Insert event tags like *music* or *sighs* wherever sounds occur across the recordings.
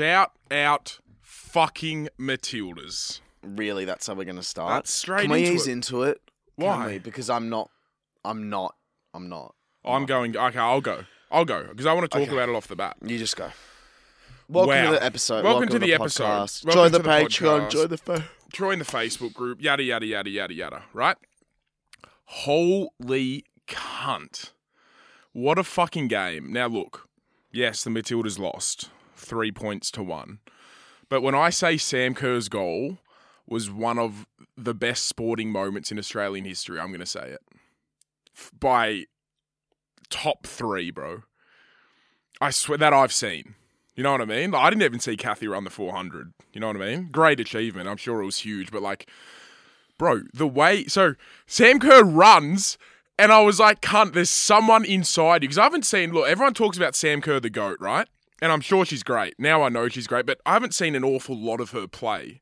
Shout out fucking Matildas. Really, that's how we're going to start. That's straight Can we into ease it. into it? Can we? Because I'm not. I'm not. I'm not. Oh, I'm going. Okay, I'll go. I'll go because I want to talk Okay. about it off the bat. You just go. Welcome Wow. to the episode. Welcome to the episode. podcast. Welcome join the to the Patreon. podcast. Join the fa- Join the Facebook group. Yada yada yada yada yada. Right? Holy cunt! What a fucking game. Now look, yes, the Matildas lost three points to one, but when I say Sam Kerr's goal was one of the best sporting moments in Australian history, I'm going to say it by top three, bro. I swear that I've seen. You know what I mean? Like, I didn't even see Kathy run the 400. You know what I mean? Great achievement. I'm sure it was huge, but like, bro, the way. So Sam Kerr runs, and I was like, cunt, there's someone inside you. Because I haven't seen. Look, everyone talks about Sam Kerr, the GOAT, right? And I'm sure she's great. Now I know she's great, but I haven't seen an awful lot of her play.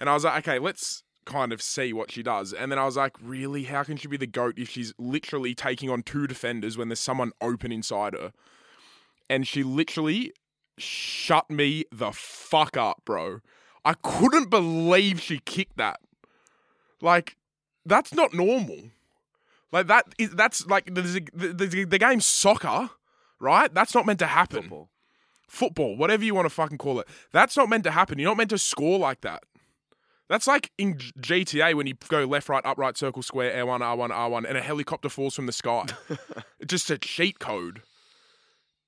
And I was like, okay, let's kind of see what she does. And then I was like, really? How can she be the GOAT if she's literally taking on two defenders when there's someone open inside her? And she literally shut me the fuck up, bro. I couldn't believe she kicked that. Like, that's not normal. Like that is that's like the, the, game's soccer, right? That's not meant to happen. football. Football, whatever you want to fucking call it. That's not meant to happen. You're not meant to score like that. That's like in GTA when you go left, right, up, right, circle, square, R1, R1, R1, and a helicopter falls from the sky. *laughs* just a cheat code.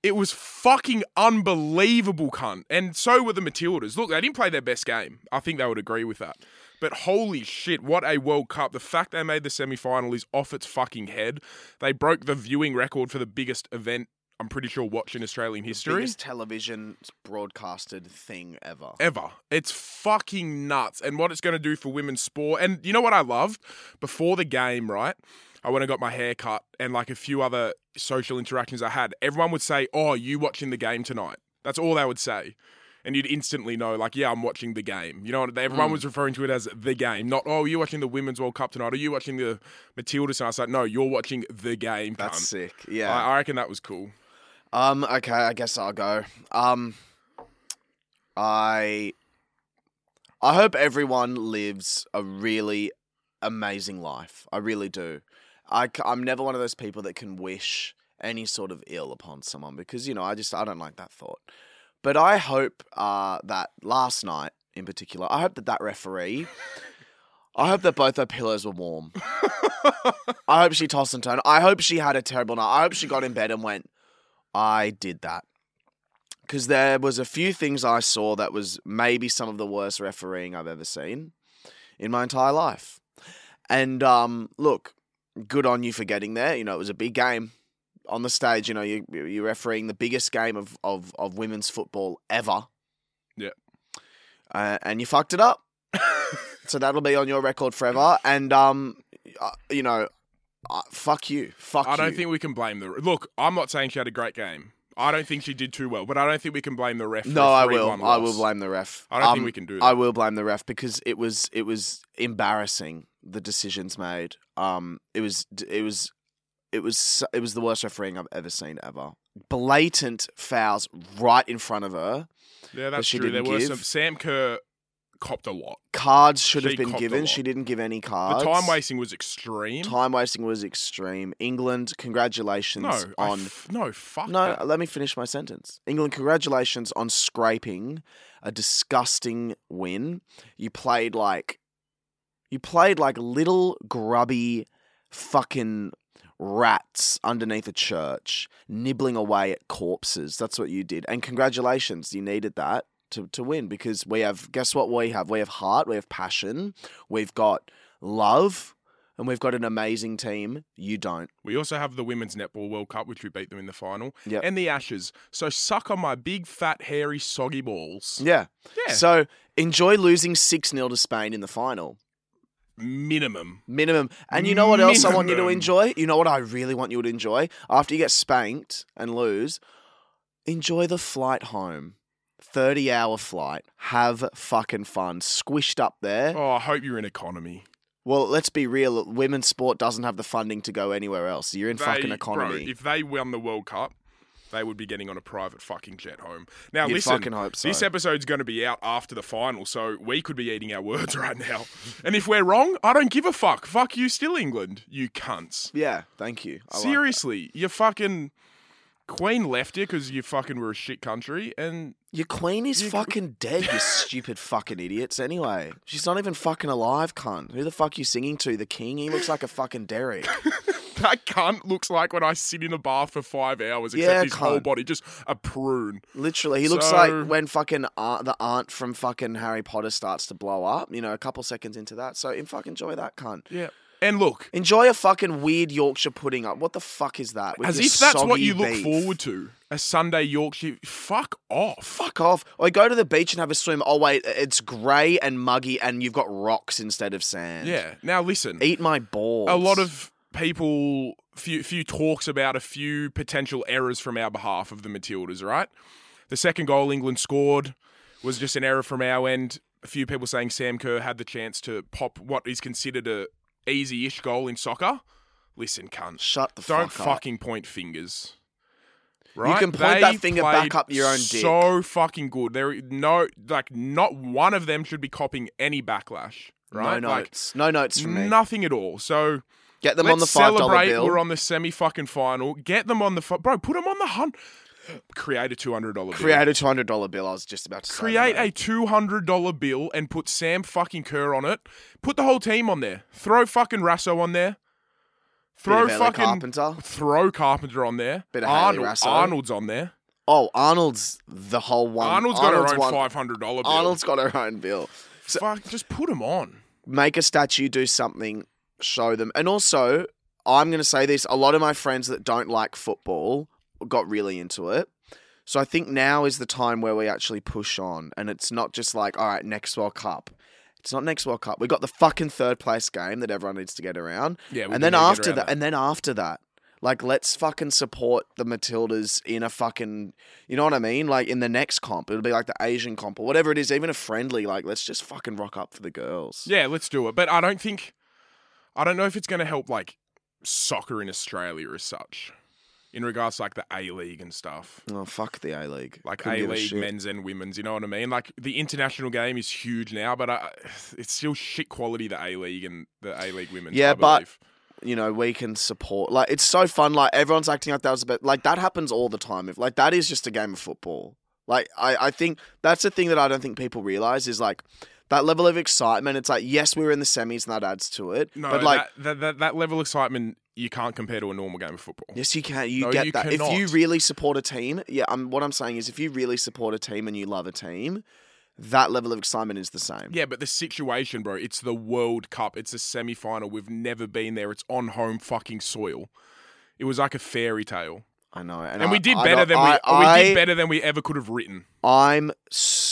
It was fucking unbelievable, cunt. And so were the Matildas. Look, they didn't play their best game. I think they would agree with that. But holy shit, what a World Cup. The fact they made the semi final is off its fucking head. They broke the viewing record for the biggest event, I'm pretty sure, watched in Australian history Biggest television broadcasted thing ever. ever. It's fucking nuts. And what it's going to do for women's sport. And you know what I loved? Before the game, right? I went and got my hair cut and like a few other social interactions I had. Everyone would say, Oh, you watching the game tonight? That's all they would say. And you'd instantly know, like, yeah, I'm watching the game. You know, what- everyone was mm. referring to it as the game, not, oh, you're watching the Women's World Cup tonight. Are you watching the Matildas? And I was like, no, you're watching the game. That's cunt." sick. Yeah. I, I reckon that was cool. Um. Okay. I guess I'll go. Um. I. I hope everyone lives a really amazing life. I really do. I, I'm never one of those people that can wish any sort of ill upon someone because you know I just I don't like that thought. But I hope uh, that last night in particular, I hope that that referee. I hope that both her pillows were warm. *laughs* I hope she tossed and turned. I hope she had a terrible night. I hope she got in bed and went, I did that. Because there was a few things I saw that was maybe some of the worst refereeing I've ever seen in my entire life. And um, look, good on you for getting there. You know, it was a big game on the stage. You know, you, you're refereeing the biggest game of, of, of women's football ever. Yeah. Uh, and you fucked it up. *laughs* so that'll be on your record forever. And, um, uh, you know, uh, fuck you. Fuck you. I don't think we can blame the. Look, I'm not saying she had a great game. I don't think she did too well, but I don't think we can blame the ref. No, I will. 3-1 I will blame the ref. I don't think Um, we can do that. I will blame the ref because it was it was embarrassing the decisions made. Um, it was it was it was it was the worst refereeing I've ever seen ever. Blatant fouls right in front of her. Yeah, that's she true. There were give. some. Sam Kerr copped a lot. Cards should She have been given. She didn't give any cards. The time wasting was extreme. Time wasting was extreme. England, congratulations no, on f- no, fuck No, that. let me finish my sentence. England, congratulations on scraping a disgusting win. You played like you played like little grubby fucking rats underneath a church, nibbling away at corpses. That's what you did. And congratulations, you needed that to, to win because we have guess what we have? We have heart, we have passion, we've got love, and we've got an amazing team. You don't. We also have the Women's Netball World Cup, which we beat them in the final, Yep. and the Ashes. So suck on my big, fat, hairy, soggy balls. Yeah. Yeah. So enjoy losing 6 0 to Spain in the final. Minimum. Minimum. And you know what else I want you to enjoy? You know what I really want you to enjoy? After you get spanked and lose, enjoy the flight home. 30 hour flight. Have fucking fun. Squished up there. Oh, I hope you're in economy. Well, let's be real. Women's sport doesn't have the funding to go anywhere else. You're in fucking economy. Bro, if they won the World Cup, they would be getting on a private fucking jet home. Now, You'd listen, fucking hope so. this episode's going to be out after the final, so we could be eating our words *laughs* right now. and if we're wrong, I don't give a fuck. Fuck you, still England, you cunts. Yeah, thank you. I like. Seriously, you fucking Queen left you because you fucking were a shit country, and Your queen is You- fucking dead, you stupid fucking idiots. Anyway, she's not even fucking alive, cunt. Who the fuck are you singing to? The king? He looks like a fucking Derek. *laughs* that cunt looks like when I sit in a bath for five hours, except Yeah, his whole body just a prune. Literally, he looks like when fucking aunt, the aunt from fucking Harry Potter starts to blow up. You know, a couple seconds into that. So, in fucking enjoy that cunt. Yeah, and look, Enjoy a fucking weird Yorkshire pudding up. What the fuck is that? With as if that's what you look beef? forward to. A Sunday Yorkshire. Fuck off. Fuck off. Or go to the beach and have a swim. Oh, wait, it's grey and muggy and you've got rocks instead of sand. Yeah. Now listen. Eat my balls. a lot of people few few talks about a few potential errors from our behalf of the Matildas, right? The second goal England scored was just an error from our end. A few people saying Sam Kerr had the chance to pop what is considered a easy-ish goal in soccer. Listen, cunt. Shut the fuck up. Don't fuck up. fucking point fingers. Right? You can point that finger back up your own dick. So fucking good. There, no, like, not one of them should be copping any backlash. Right? No Like, notes. no notes from me. Nothing at all. So Get them on the five dollar bill. We're on the semi fucking final. Get them on the fu- bro. Put them on the hunt. Create a two hundred dollar bill. Create a two hundred dollar bill. I was just about to. Create that. a two hundred dollar bill and put Sam fucking Kerr on it. Put the whole team on there. Throw fucking Raso on there. Throw fucking Carpenter. throw Carpenter on there. Bit of Arnold, Raso. Arnold's on there. Oh, Arnold's the whole one. Arnold's got her own five hundred dollar bill. Arnold's got her own bill. Fuck, just put him on. Make a statue, do something, show them. And also, I'm going to say this: a lot of my friends that don't like football got really into it. So I think now is the time where we actually push on, and it's not just like, all right, next World Cup. It's not next World Cup. We got the fucking third place game that everyone needs to get around. Yeah, and then need to get after around that, and then after that, like let's fucking support the Matildas in a fucking, you know what I mean? Like in the next comp, it'll be like the Asian comp or whatever it is, even a friendly. Like let's just fucking rock up for the girls. Yeah, let's do it. But I don't think, I don't know if it's going to help like soccer in Australia as such, in regards to like the A League and stuff. Oh fuck the A League. Like A League men's and women's, you know what I mean? Like the international game is huge now, but I, it's still shit quality. The A League and the A League women's. Yeah, I but- believe. You know, we can support. Like it's so fun. Like everyone's acting like that was a bit. Like that happens all the time. If like that is just a game of football. Like I, I think that's the thing that I don't think people realize is like that level of excitement. It's like yes, we were in the semis and that adds to it. no, but like that, that, that that level of excitement you can't compare to a normal game of football. Yes, you can. You No, get you that. If you really support a team, yeah. I'm, what I'm saying is, if you really support a team and you love a team, that level of excitement is the same. Yeah, but the situation, bro, it's the World Cup. It's a semi final. We've never been there. It's on home fucking soil. It was like a fairy tale. I know, And, I- we did better than we, I, we did better than we ever could have written. I'm so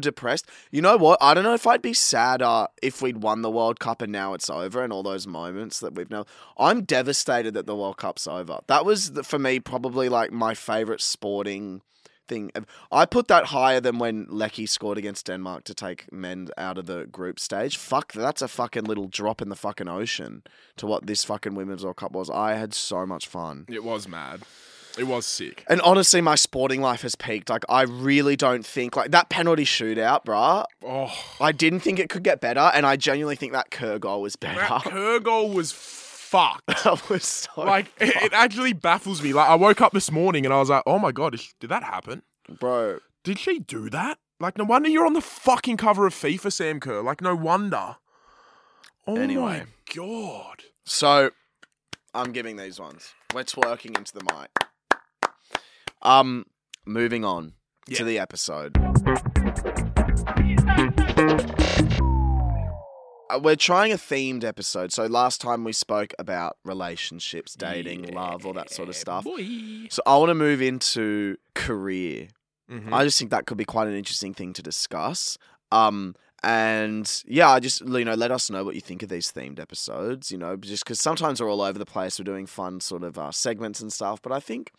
depressed. You know what? I don't know if I'd be sadder if we'd won the World Cup and now it's over, and all those moments that we've known. I'm devastated that the World Cup's over. That was for me probably like my favorite sporting thing. I put that higher than when Leckie scored against Denmark to take men out of the group stage. Fuck, that's a fucking little drop in the fucking ocean to what this fucking Women's World Cup was. I had so much fun. It was mad. It was sick. And honestly, my sporting life has peaked. Like, I really don't think, like, that penalty shootout, bruh, Oh, I didn't think it could get better. And I genuinely think that Kerr goal was that better. *laughs* Kerr goal was fucked. *laughs* that was so. Like it, it actually baffles me. Like I woke up this morning and I was like, "Oh my god, did that happen? bro. Did she do that? Like no wonder you're on the fucking cover of FIFA, Sam Kerr. Like no wonder." Oh Anyway. my god. So, I'm giving these ones. We're twerking into the mic. Um, moving on Yeah. to the episode. Uh, We're trying a themed episode. So last time we spoke about relationships, dating, love, all that sort of stuff. boy. So I want to move into career. Mhm. I just think that could be quite an interesting thing to discuss. Um, and yeah, I just you know let us know what you think of these themed episodes. You know, just because sometimes we're all over the place, we're doing fun sort of uh, segments and stuff. But I think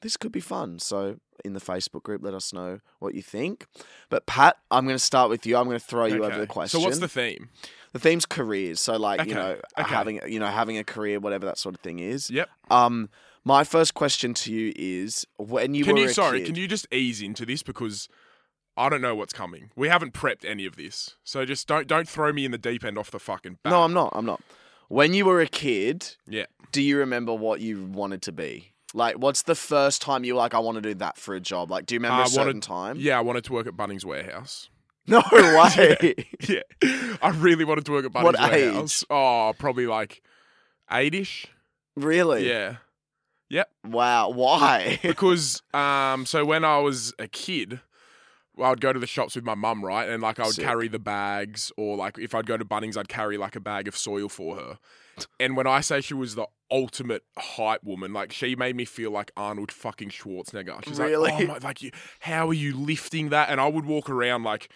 this could be fun. So in the Facebook group, let us know what you think. But Pat, I'm going to start with you. I'm going to throw you over the question. So what's the theme? the theme's careers. So like you know okay. having you know having a career, whatever that sort of thing is. Yep. Um, my first question to you is when you Can were you a sorry, kid, can you just ease into this because I don't know what's coming. We haven't prepped any of this. So just don't don't throw me in the deep end off the fucking bat. No, I'm not. I'm not. When you were a kid, Yeah. do you remember what you wanted to be? Like, what's the first time you were like, I want to do that for a job? Like, do you remember I a certain wanted- time? Yeah, I wanted to work at Bunnings Warehouse. No *laughs* way. *laughs* Yeah. I really wanted to work at Bunnings What Warehouse. Oh, probably like eight ish. really? Yeah. Yep. Wow. Why? *laughs* because um, so when I was a kid, I'd go to the shops with my mum, right, and like I would Sick. carry the bags, or like if I'd go to Bunnings, I'd carry like a bag of soil for her. And when I say she was the ultimate hype woman, like she made me feel like Arnold fucking Schwarzenegger. She's Really? like, oh my, like you, how are you lifting that? And I would walk around like.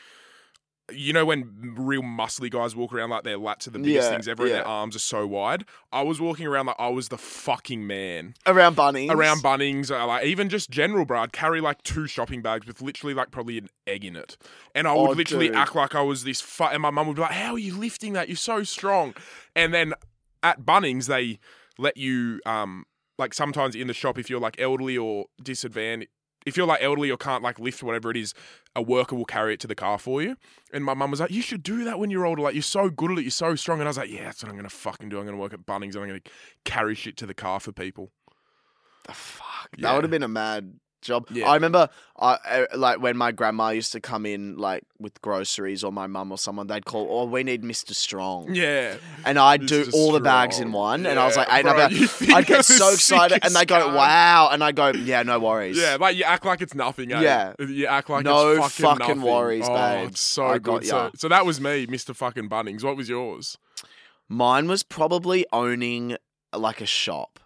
You know when real muscly guys walk around like their lats are the biggest Yeah, things ever, and their arms are so wide. I was walking around like I was the fucking man Around Bunnings? around Bunnings, uh, like even just general, bro. I'd carry like two shopping bags with literally like probably an egg in it, and I would Oh, literally dude. act like I was this. Fu- and my mum would be like, "How are you lifting that? You're so strong." And then at Bunnings, they let you, um, like sometimes in the shop, if you're like elderly or disadvantaged. If you're like elderly or can't like lift whatever it is, a worker will carry it to the car for you. And my mum was like, "You should do that when you're older. Like you're so good at it. You're so strong." And I was like, "Yeah, that's what I'm gonna fucking do. I'm gonna work at Bunnings and I'm gonna carry shit to the car for people." The fuck. Yeah. That would have been a mad job. Yeah. I remember, uh, uh, like when my grandma used to come in, like with groceries, or my mum or someone, they'd call, "Oh, we need Mister Strong," Yeah. and I'd do Mr. all the bags in Strong. one, and I was like, I'd, bro, I'd, I'd get so *laughs* excited, and they go. "Wow," and I go, "Yeah, no worries." Yeah, like you act like it's nothing. Eh? Yeah. you act like No it's fucking, fucking nothing. worries, oh, babes. It's so I got good. So, ya. so that was me, Mister Fucking Bunnings. What was yours? Mine was probably owning like a shop.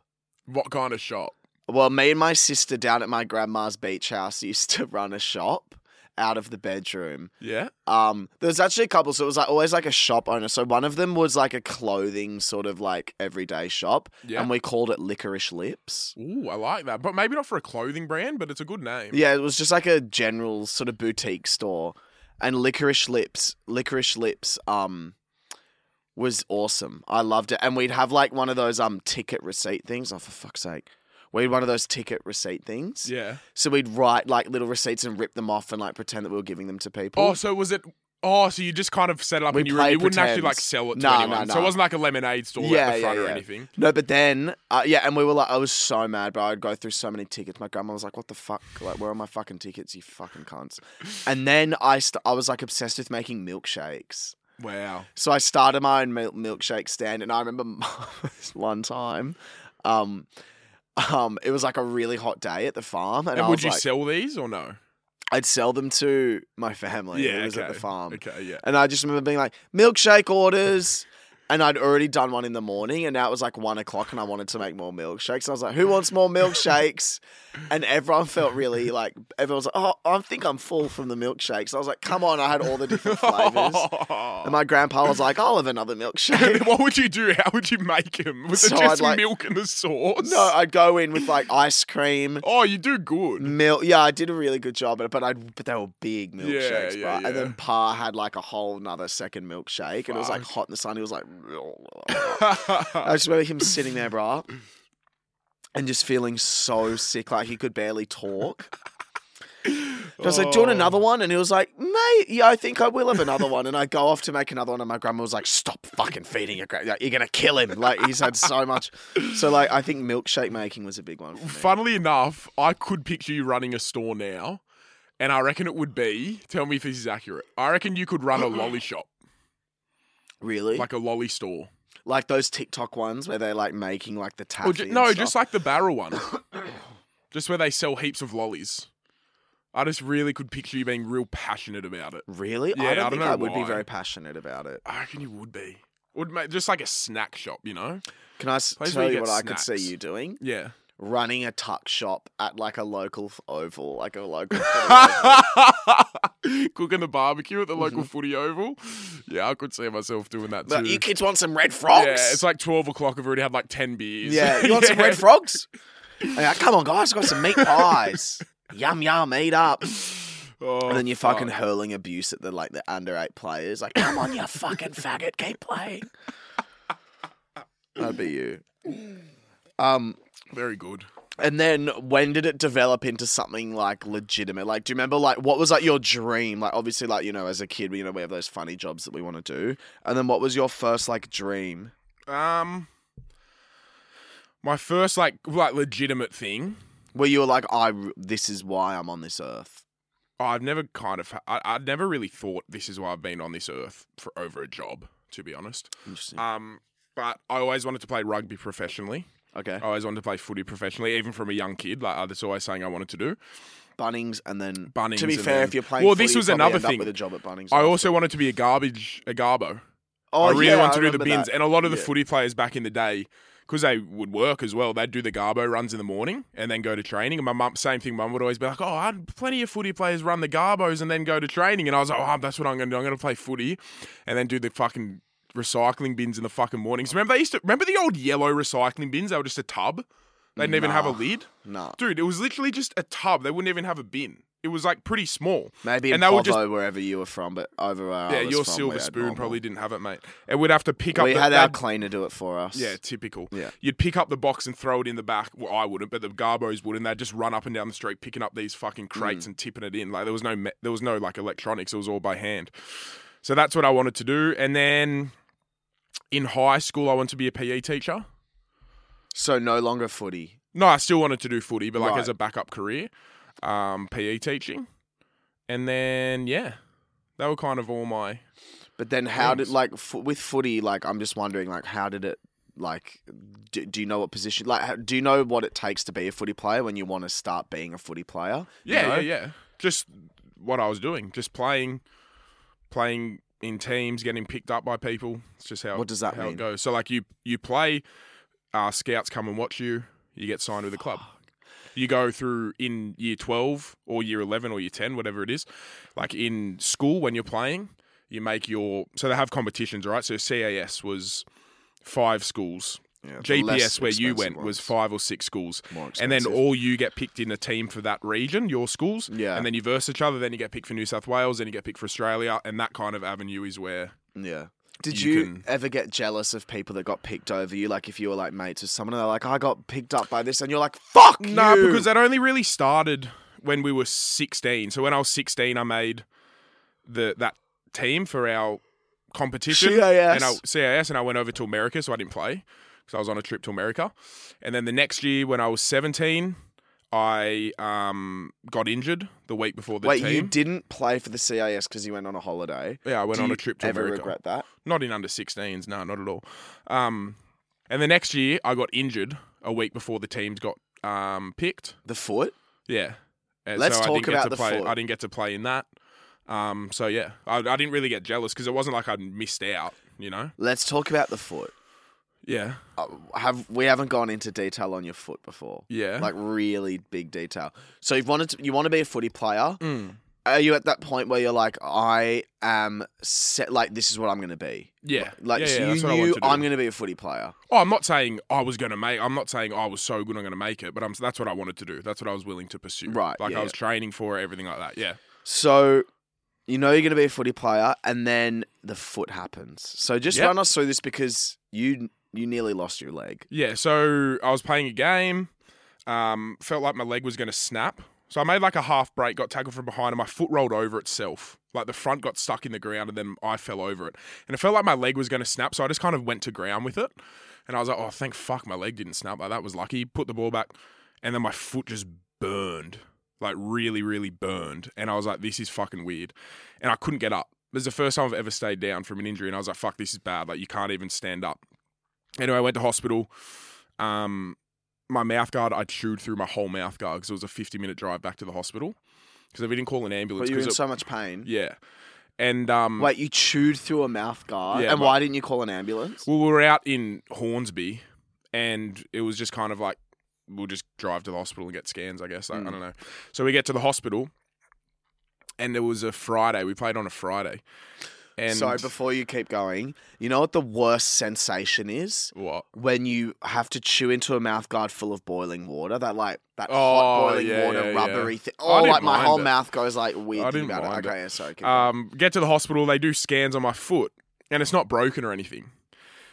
What kind of shop? Well, me and my sister down at my grandma's beach house used to run a shop out of the bedroom. Yeah, Um, there was actually a couple, so it was like always like a shop owner. So one of them was like a clothing sort of like everyday shop, yeah. and we called it Licorice Lips. Ooh, I like that, but maybe not for a clothing brand, but it's a good name. Yeah, it was just like a general sort of boutique store, and Licorice Lips, Licorice Lips, um, was awesome. I loved it, and we'd have like one of those um ticket receipt things. Oh, for fuck's sake. We had one of those ticket receipt things. Yeah. So we'd write like little receipts and rip them off and like pretend that we were giving them to people. Oh, so was it? Oh, so you just kind of set it up We and you, you wouldn't actually like pretends. sell it to anyone. nah, So it wasn't like a lemonade store Yeah, at the yeah, front or anything. No, but then, uh, yeah, and we were like, I was so mad, bro. I'd go through so many tickets. My grandma was like, "What the fuck? Like, where are my fucking tickets? You fucking cunts!" And then I, st- I was like obsessed with making milkshakes. Wow. So I started my own mil- milkshake stand, and I remember *laughs* this one time, um, um, it was like a really hot day at the farm, and, And would you like, sell these or no? I'd sell them to my family. Yeah, who was at the farm. Okay, yeah. And I just remember being like, milkshake orders. And I'd already done one in the morning, and now it was like one o'clock, and I wanted to make more milkshakes. And I was like, "Who wants more milkshakes?" *laughs* and everyone felt really like everyone was like, "Oh, I think I'm full from the milkshakes." I was like, "Come on!" I had all the different flavors, and my grandpa was like, "I'll have another milkshake." *laughs* what would you do? How would you make them? Was So it just like- milk and the sauce? no, I'd go in with like ice cream, Oh, you do good. milk. Yeah, I did a really good job, but I but they were big milkshakes, yeah, bro. yeah. And then Pa had like a whole another second milkshake, and it was like hot in the sun. He was like. I just remember him sitting there, bro, and just feeling so sick, like he could barely talk. I was like, "Do you want Oh. another one?" And he was like, "Mate, yeah, I think I will have another one." And I go off to make another one, and my grandma was like, "Stop fucking feeding your gra- like, You're gonna kill him." Like he's had so much. So like, I think milkshake making was a big one. Funnily enough, I could picture you running a store now, and I reckon it would be. Tell me if this is accurate. I reckon you could run a lolly shop, Really? like a lolly store. Like those TikTok ones where they're like making like the Or taffy. ju- and no, stuff. just like the barrel one, *coughs* just where they sell heaps of lollies. I just really could picture you being real passionate about it. really. Yeah, I I don't don't think know I would be very passionate about it. I reckon you would be. Would make just like a snack shop, you know? Can I s- Place tell where you you get what I could see snacks. you doing? Yeah. Running a tuck shop at like a local oval, like a local. *laughs* Cooking the barbecue at the local Mm-hmm. footy oval. Yeah, I could see myself doing that too. You kids want some red frogs? Yeah, it's like twelve o'clock. I've already had like ten beers. Yeah, you want some *laughs* red frogs? Yeah, come on, guys, got some meat pies. *laughs* yum yum, eat up. Oh, and then you're fucking fuck. hurling abuse at the like the under eight players. Like, come on, you fucking faggot, keep playing. That'd be you. *sighs* Um, very good. and then when did it develop into something like legitimate? Like, do you remember like what was like your dream? Like, obviously, like you know, as a kid, you know, we have those funny jobs that we want to do. And then what was your first like dream? Um, my first like like legitimate thing. Where you were like, I, this is why I'm on this earth. I've never kind of I, I'd never really thought this is why I've been on this earth for over a job. To be honest, Interesting. um, but I always wanted to play rugby professionally. Okay. I always wanted to play footy professionally, even from a young kid. Like uh, that's always something I wanted to do. Bunnings and then Bunnings To be and fair, then- if you're playing, Well, footy, this you was probably another end up thing. with a job at Bunnings. I also wanted to be a garbage a garbo. oh, I really yeah, wanted to do the remember bins, that. and a lot of the Yeah. footy players back in the day, because they would work as well, they'd do the garbo runs in the morning and then go to training. And my mum, same thing, mum would always be like, "Oh, I had plenty of footy players run the garbos and then go to training," and I was like, "Oh, that's what I'm going to do. I'm going to play footy, and then do the fucking." Recycling bins in the fucking mornings. Remember they used to remember the old yellow recycling bins? They were just a tub. They didn't even have a lid. No, Dude, it was literally just a tub. They wouldn't even have a bin. It was like pretty small. maybe and would Povo, just- wherever you were from, but over where yeah, your from, silver spoon normal. probably didn't have it, mate. And we'd have to pick up. We the, had our cleaner do it for us. Yeah, typical. Yeah. You'd pick up the box and throw it in the back. Well, I wouldn't, but the Garbos would, and they'd just run up and down the street picking up these fucking crates Mm. and tipping it in. Like there was no, there was no like electronics. It was all by hand. So that's what I wanted to do. And then in high school, I wanted to be a PE teacher. So no longer footy. No, I still wanted to do footy, but like Right. as a backup career, um, PE teaching. And then yeah, they were kind of all my. But then how did like f- with footy? Like I'm just wondering, like how did it? Like, do, do you know what position? Like, how- do you know what it takes to be a footy player when you want to start being a footy player? You Yeah, know? yeah, yeah. Just what I was doing, just playing, playing in teams, getting picked up by people. It's just how What does that how mean? it goes. So like you you play, uh, scouts come and watch you. You get signed with a club. You go through in year twelve or year eleven or year ten, whatever it is. Like in school when you're playing, you make your so they have competitions, right? So CAS was five schools. Yeah, GPS where you went was five or six schools and then all you get picked in a team for that region, your schools. Yeah. And then you verse each other. Then you get picked for New South Wales. Then you get picked for Australia, and that kind of avenue is where. Yeah. Did you you, can- ever get jealous of people that got picked over you? Like if you were like mates with someone, and they're like, "I got picked up by this," and you're like, "Fuck No, you!" because that only really started when we were sixteen. So when I was sixteen, I made the that team for our competition. CAS. And I, CAS, and I went over to America, so I didn't play because I was on a trip to America. And then the next year, when I was seventeen, I um, got injured the week before the team. Wait, team. you didn't play for the CAS because you went on a holiday. yeah, I went Do on a trip to ever America. regret that? Not in under 16s, no, not at all. Um, and the next year, I got injured a week before the teams got um, picked. The foot. Yeah. And Let's so I talk about to the play. foot. I didn't get to play in that. Um, so yeah, I, I didn't really get jealous because it wasn't like I'd missed out. You know? Let's talk about the foot. Yeah. Uh, have we haven't gone into detail on your foot before? Yeah. Like really big detail. So you wanted to, you want to be a footy player. Mm. Are you at that point where you're like, I am set? Like this is what I'm going to be. Yeah. Like yeah, so yeah, you that's what I to I'm going to be a footy player. Oh, I'm not saying I was going to make. I'm not saying I was so good I'm going to make it, but I'm. That's what I wanted to do. That's what I was willing to pursue. Right, Like yeah, I was training for it, everything like that. Yeah. So you know you're going to be a footy player, and then the foot happens. So just Yep. run us through this because you you nearly lost your leg. Yeah, so I was playing a game, um, felt like my leg was going to snap. So I made like a half break, got tackled from behind, and my foot rolled over itself. Like the front got stuck in the ground, and then I fell over it. And it felt like my leg was going to snap, so I just kind of went to ground with it. And I was like, oh, thank fuck my leg didn't snap. Like that was lucky. Put the ball back, and then my foot just burned, like really, really burned. And I was like, this is fucking weird. And I couldn't get up. It was the first time I've ever stayed down from an injury, and I was like, fuck, this is bad. Like you can't even stand up. Anyway, I went to hospital. Um, my mouth guard, I chewed through my whole mouth guard because it was a 50 minute drive back to the hospital. Because we didn't call an ambulance. But you were in it- so much pain. yeah. And um, Wait, you chewed through a mouth guard, Yeah, and but- why didn't you call an ambulance? well, we were out in Hornsby, and it was just kind of like we'll just drive to the hospital and get scans. I guess I, I Mm. don't know. So we get to the hospital, and it was a Friday. We played on a Friday. And Sorry, before you keep going, you know what the worst sensation is? what? When you have to chew into a mouth guard full of boiling water, that like that Oh, hot boiling yeah, water yeah, yeah. rubbery thing. Oh, like my whole it. mouth goes like weird I didn't about mind it. it. Okay, yeah, sorry. Um, get to the hospital. They do scans on my foot, and it's not broken or anything.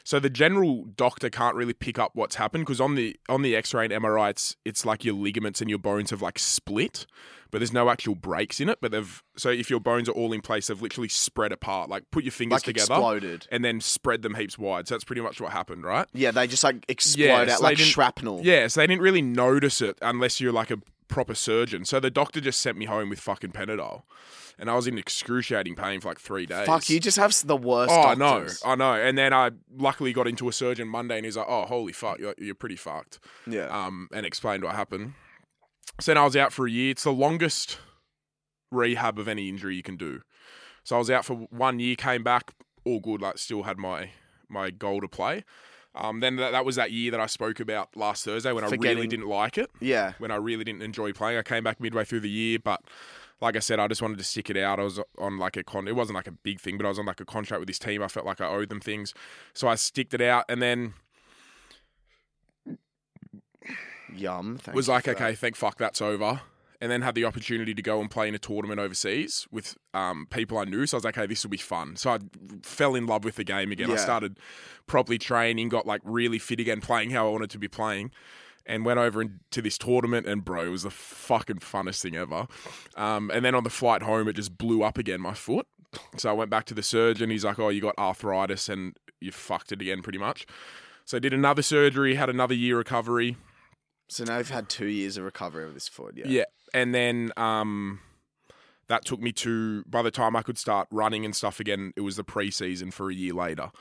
So the general doctor can't really pick up what's happened because on the on the X-ray and MRI, it's it's like your ligaments and your bones have like split, but there's no actual breaks in it. But they've so if your bones are all in place, they've literally spread apart. Like put your fingers like together exploded. and then spread them heaps wide. So that's pretty much what happened, right? Yeah, they just like explode Yeah, out so like shrapnel. Yeah, so they didn't really notice it unless you're like a proper surgeon. So the doctor just sent me home with fucking Panadol, and I was in excruciating pain for like three days. Fuck, you just have the worst. Oh, I know. I know. And then I luckily got into a surgeon Monday, and he's like, "Oh, holy fuck, you're, you're pretty fucked," Yeah. um, and explained what happened. So then I was out for a year. It's the longest rehab of any injury you can do. So I was out for one year, came back, all good. Like still had my my goal to play. Um, then that, that was that year that I spoke about last Thursday when I really didn't like it yeah. when I really didn't enjoy playing. I came back midway through the year, but like I said, I just wanted to stick it out. I was on like a con. It wasn't like a big thing, but I was on like a contract with this team. I felt like I owed them things, so I sticked it out, and then Yum. Thank was like, for that. okay, thank fuck, that's over. And then had the opportunity to go and play in a tournament overseas with um, people I knew. So I was like, hey, this will be fun. So I fell in love with the game again. I started properly training, got like really fit again, playing how I wanted to be playing. And went over into this tournament, and bro, it was the fucking funnest thing ever. Um, and then on the flight home, it just blew up again, my foot. So I went back to the surgeon. He's like, "Oh, you got arthritis, and you fucked it again, pretty much." So I did another surgery, had another year recovery. So now you've had two years of recovery of this foot. Yeah. Yeah. And then um, that took me to, by the time I could start running and stuff again, it was the preseason for a year later.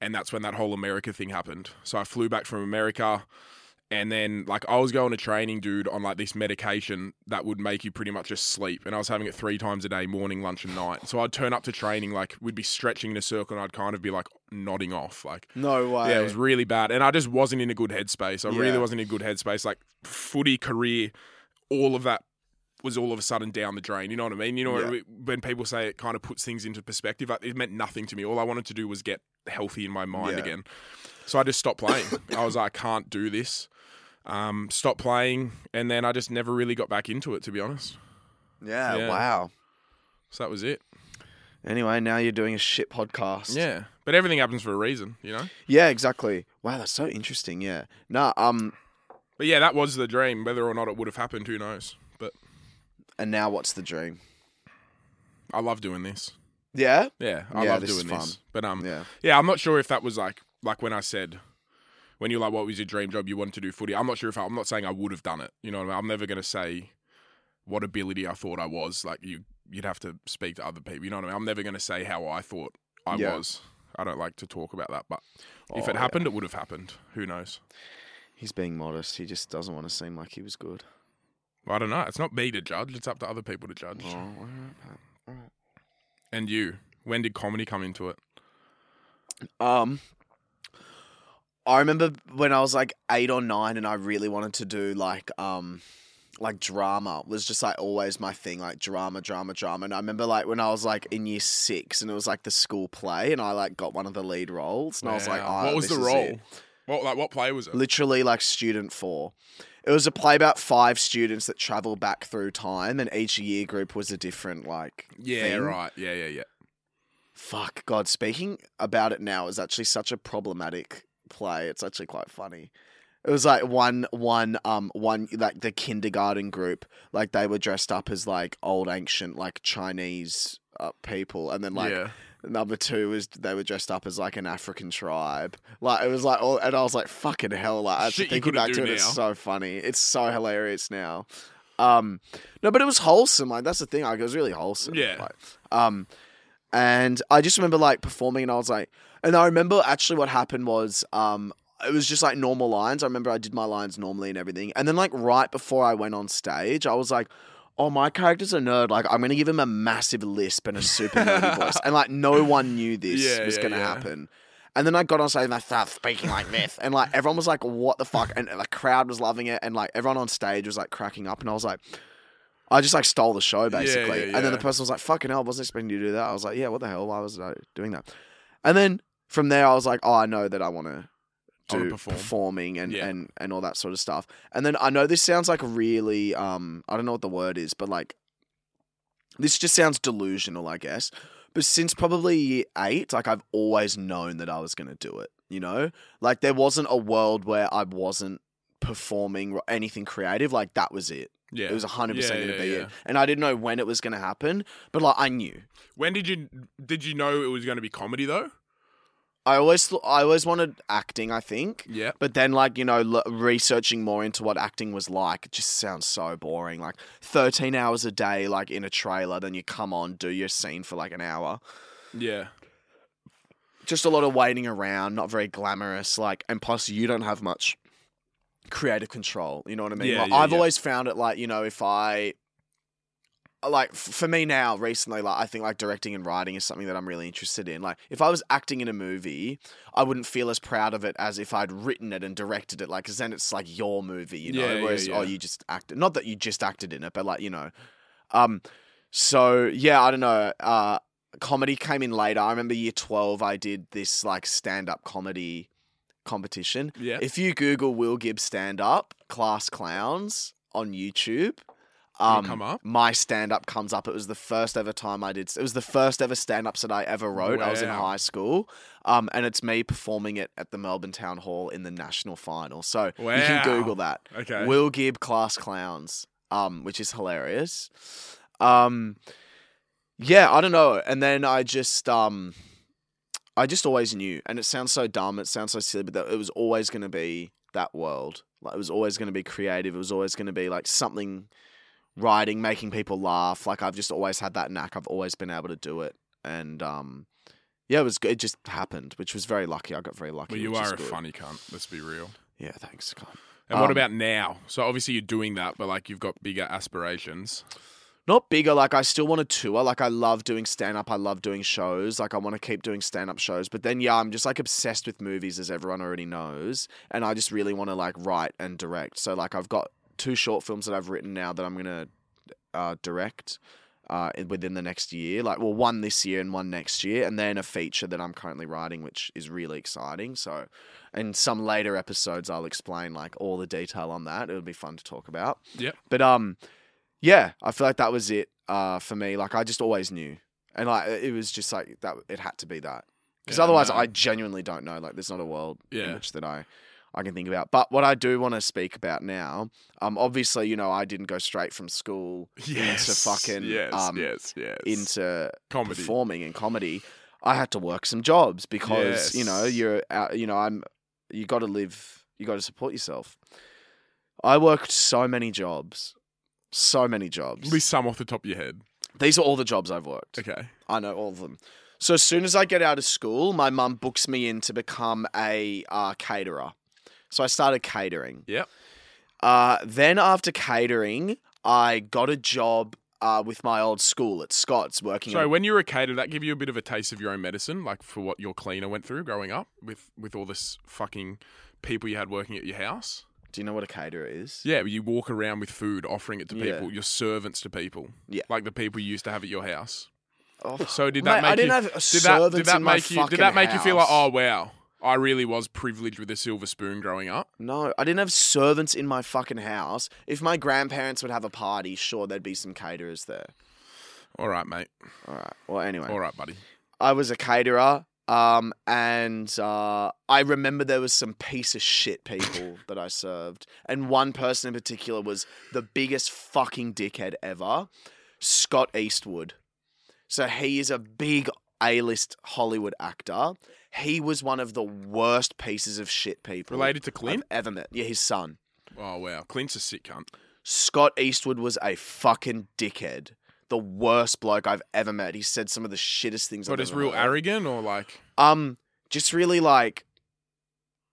And that's when that whole America thing happened. So I flew back from America. And then, like, I was going to training, dude, on like this medication that would make you pretty much just sleep. And I was having it three times a day morning, lunch, and night. So I'd turn up to training, like, we'd be stretching in a circle, and I'd kind of be like nodding off. Like, No way. yeah, it was really bad, and I just wasn't in a good headspace. I really wasn't in a good headspace. Like footy career, all of that was all of a sudden down the drain. You know what I mean? You know Yeah. when people say it kind of puts things into perspective. It meant nothing to me. All I wanted to do was get healthy in my mind Yeah. again. So I just stopped playing. *laughs* I was like, I can't do this. Um, stopped playing, and then I just never really got back into it. To be honest, yeah, Yeah. Wow. so that was it. Anyway, now you're doing a shit podcast. Yeah, but everything happens for a reason, you know. Yeah. Exactly. Wow. That's so interesting. Yeah. Nah. Um. But yeah, that was the dream. Whether or not it would have happened, who knows? And now, what's the dream? I love doing this. Yeah. Yeah, I Yeah, love this is doing fun. this. But um, Yeah. yeah, I'm not sure if that was like like when I said when you're like, what was your dream job? You wanted to do footy. I'm not sure if I, I'm not saying I would have done it. You know, what I mean? I'm never going to say what ability I thought I was. Like you, you'd have to speak to other people. You know what I mean? I'm never going to say how I thought I Yeah. was. I don't like to talk about that, but if Oh, it yeah. happened, it would have happened. Who knows? He's being modest. He just doesn't want to seem like he was good. I don't know. It's not me to judge. It's up to other people to judge. Oh, all right, all right. And you, when did comedy come into it? Um, I remember when I was like eight or nine, and I really wanted to do like um, like drama was just like always my thing, like drama, drama, drama. And I remember like when I was like in year six, and it was like the school play, and I like got one of the lead roles, and I was like, oh, what was the role? it." What like what play was it? Literally like student four. It was a play about five students that travel back through time, and each year group was a different like yeah, thing. right. Yeah, yeah, yeah. Fuck God, speaking about it now is actually such a problematic play. It's actually quite funny. It was like one one um one like the kindergarten group, like they were dressed up as like old ancient like Chinese uh, people, and then like yeah. Number two was they were dressed up as like an African tribe. Like it was like all, and I was like fucking hell. Like Shit you thinking couldn't back do to it, it's so funny. It's so hilarious now. Um, no, but it was wholesome. Like that's the thing. Like it was really wholesome. Yeah. Like, um, and I just remember like performing, and I was like, and I remember actually what happened was, um, it was just like normal lines. I remember I did my lines normally and everything, and then like right before I went on stage, I was like. Oh, my character's a nerd. Like, I'm gonna give him a massive lisp and a super nerdy *laughs* voice, and like, no one knew this Yeah, was yeah, gonna yeah. happen. And then I got on stage and I started speaking like this, and like everyone was like, "What the fuck?" And the crowd was loving it, and like everyone on stage was like cracking up, and I was like, I just like stole the show basically. And then the person was like, fucking hell, I wasn't expecting you to do that. I was like, yeah, what the hell? Why was I doing that? And then from there, I was like, oh, I know that I want to do perform. performing and, Yeah. and, and all that sort of stuff. And then I know this sounds like a really, um, I don't know what the word is, but like, this just sounds delusional, I guess. But since probably year eight, like I've always known that I was going to do it, you know? Like there wasn't a world where I wasn't performing anything creative. Like that was it. Yeah. It was 100% Yeah, going to yeah, be yeah. it. And I didn't know when it was going to happen, but like I knew. When did you did you know it was going to be comedy though? I always th- I always wanted acting, I think. Yeah. But then, like, you know, l- researching more into what acting was like, it just sounds so boring. Like, 13 hours a day, like, in a trailer, then you come on, do your scene for like an hour. Yeah. Just a lot of waiting around, not very glamorous. Like, and plus, you don't have much creative control. You know what I mean? Yeah, Like, yeah, I've yeah. always found it, like, you know, if I. Like for me now, recently, like I think like directing and writing is something that I'm really interested in. Like if I was acting in a movie, I wouldn't feel as proud of it as if I'd written it and directed it. Like, cause then it's like your movie, you know. Yeah, yeah, Whereas, oh, you just acted. Not that you just acted in it, but like you know. Um. So yeah, I don't know. Uh, comedy came in later. I remember year twelve. I did this like stand up comedy competition. Yeah. If you Google Will Gibbs stand up class clowns on YouTube, um, come up? my stand up comes up. It was the first ever time I did. It was the first ever stand ups that I ever wrote. I was in high school, um, and it's me performing it at the Melbourne Town Hall in the national final. So you can Google that. Okay. Will Gibb class clowns, um, which is hilarious. Um, yeah, I don't know. And then I just, um, I just always knew, and it sounds so dumb, it sounds so silly, but that it was always going to be that world. Like it was always going to be creative. It was always going to be like something writing, making people laugh. Like I've just always had that knack. I've always been able to do it, and um, yeah, it was. good. It just happened, which was very lucky. I got very lucky. well, you are a good. funny cunt. Let's be real. Yeah, thanks. God. And what Um, about now? So obviously you're doing that, but like you've got bigger aspirations. not bigger like i still want to tour like i love doing stand up i love doing shows like i want to keep doing stand up shows but then yeah i'm just like obsessed with movies as everyone already knows and i just really want to like write and direct so like i've got two short films that i've written now that i'm going to uh, direct uh, within the next year like well one this year and one next year and then a feature that i'm currently writing which is really exciting so in some later episodes i'll explain like all the detail on that it'll be fun to talk about Yep. but um yeah, I feel like that was it uh, for me. Like I just always knew, and like it was just like that. It had to be that because Yeah, otherwise, no. I genuinely don't know. Like, there's not a world Yeah. image that I I can think about. But what I do want to speak about now, um, obviously, you know, I didn't go straight from school Yes. fucking, yes, um, yes, yes. into comedy. performing and comedy. I had to work some jobs because you know you're out, you know I'm you got to live you got to support yourself. I worked so many jobs, so many jobs. At least some off the top of your head. These are all the jobs I've worked. Okay. I know all of them. So as soon as I get out of school, my mum books me in to become a uh, caterer. So I started catering. Yep. Uh, then after catering, I got a job uh, with my old school at Scott's working. So at, when you were a caterer, that give you a bit of a taste of your own medicine, like for what your cleaner went through growing up with with all this fucking people you had working at your house. do you know what a caterer is? Yeah, you walk around with food, offering it to Yeah. people, your servants to people. Yeah. like the people you used to have at your house. Oh, So did that Mate, make I didn't you? have a did that servants did that in my make you? fucking Did that make you feel like, house. oh wow, I really was privileged with a silver spoon growing up? No, I didn't have servants in my fucking house. If my grandparents would have a party, sure, there'd be some caterers there. All right, mate. All right. Well, anyway. All right, buddy. I was a caterer, um, and uh, I remember there was some piece of shit people *laughs* that I served, and one person in particular was the biggest fucking dickhead ever, Scott Eastwood. So he is a big A-list Hollywood actor. He was one of the worst pieces of shit people Related to Clint? I've ever met. Yeah, his son. Oh wow, Clint's a sick cunt. Scott Eastwood was a fucking dickhead. The worst bloke I've ever met. He said some of the shittest things. But I've is ever real heard. arrogant or like Um, just really like,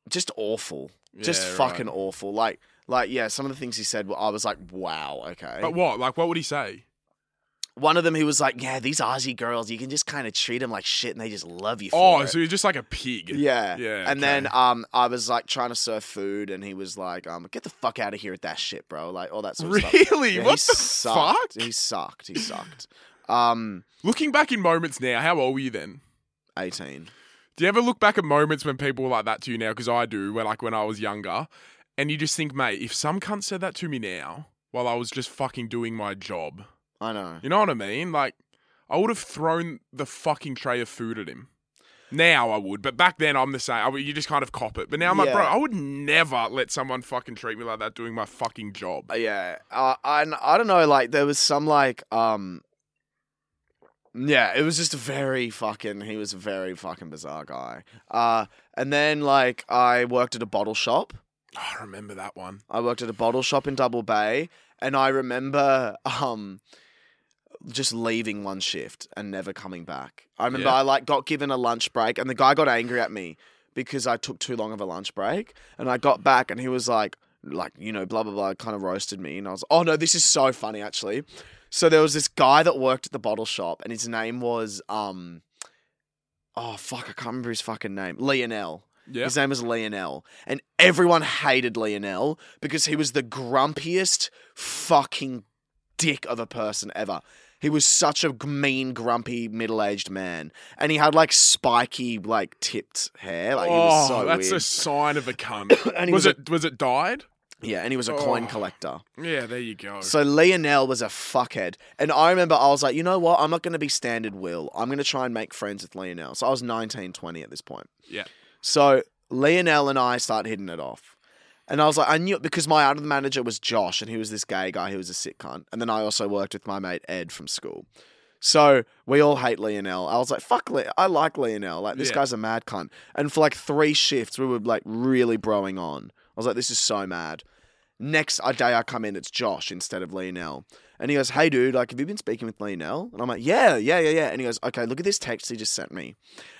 just awful, just Yeah, fucking right. awful. Like, like yeah, some of the things he said, I was like, wow, okay. But what? Like, what would he say? One of them he was like, "Yeah, these Aussie girls, you can just kind of treat them like shit, and they just love you." Oh, for it." so you're just like a pig. Yeah. Yeah, And then um I was like trying to serve food and he was like, um, get the fuck out of here with that shit, bro. Like all that sort of stuff. Really? Yeah, what he the sucked. fuck? He sucked. He sucked. Um Looking back in moments now, how old were you then? eighteen. Do you ever look back at moments when people were like that to you now? Because I do, when like when I was younger, and you just think, mate, if some cunt said that to me now while I was just fucking doing my job, I know. you know what I mean? Like, I would have thrown the fucking tray of food at him. Now I would, but back then I'm the same. I you just kind of cop it. But now I'm like, bro, I would never let someone fucking treat me like that doing my fucking job. Uh, Yeah. Uh, I I don't know, like there was some like um yeah, it was just a very fucking he was a very fucking bizarre guy. Uh and then like I worked at a bottle shop. I remember that one. I worked at a bottle shop in Double Bay, and I remember *laughs* um, just leaving one shift and never coming back. I remember Yeah. I like got given a lunch break, and the guy got angry at me because I took too long of a lunch break, and I got back, and he was like, like you know, blah blah blah, kind of roasted me, and I was, oh no, this is so funny actually. So there was this guy that worked at the bottle shop, and his name was um, oh fuck, I can't remember his fucking name, Lionel. Yeah. His name was Lionel. And everyone hated Lionel because he was the grumpiest fucking dick of a person ever. He was such a mean, grumpy, middle aged man. And he had like spiky, like tipped hair. Like he was oh, so that's a sign of a cunt. *coughs* and was was, a, it was it dyed? yeah, and he was a coin Oh. collector. Yeah, there you go. So Lionel was a fuckhead. And I remember I was like, you know what? I'm not going to be standard Will. I'm going to try and make friends with Lionel. So I was 19, 20 at this point. Yeah. So Lionel and I start hitting it off. And I was like, I knew it because my other manager was Josh and he was this gay guy who was a sick cunt. And then I also worked with my mate Ed from school. So we all hate Lionel. I was like, fuck, Le- I like Lionel. Like, this Yeah. guy's a mad cunt. And for like three shifts, we were like really broing on. I was like, this is so mad. Next day I come in, it's Josh instead of Lionel. And he goes, Hey dude, like, have you been speaking with Lionel? And I'm like, Yeah, yeah, yeah, yeah. And he goes, Okay, look at this text he just sent me.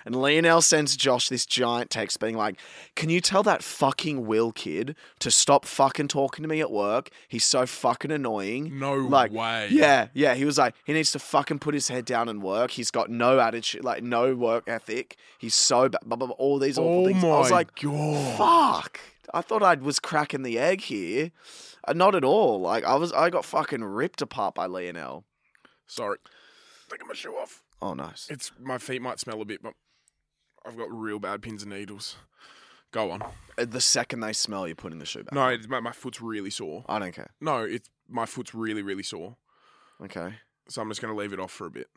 And Lionel sends Josh this giant text being like, Can you tell that fucking Will kid to stop fucking talking to me at work? He's so fucking annoying. No Like, way. Yeah, yeah. He was like, he needs to fucking put his head down and work. He's got no attitude, like no work ethic. He's so bad. Blah, blah, blah, all these awful Oh things. I was like, god. fuck. I thought I was cracking the egg here. Uh, not at all. Like I was, I got fucking ripped apart by Lionel. Sorry. Taking my shoe off. Oh, nice. It's my feet might smell a bit, but I've got real bad pins and needles. Go on. Uh, The second they smell you putting the shoe back. No, it's, my, my foot's really sore. I don't care. No, it's my foot's really really sore. Okay. So I'm just gonna leave it off for a bit.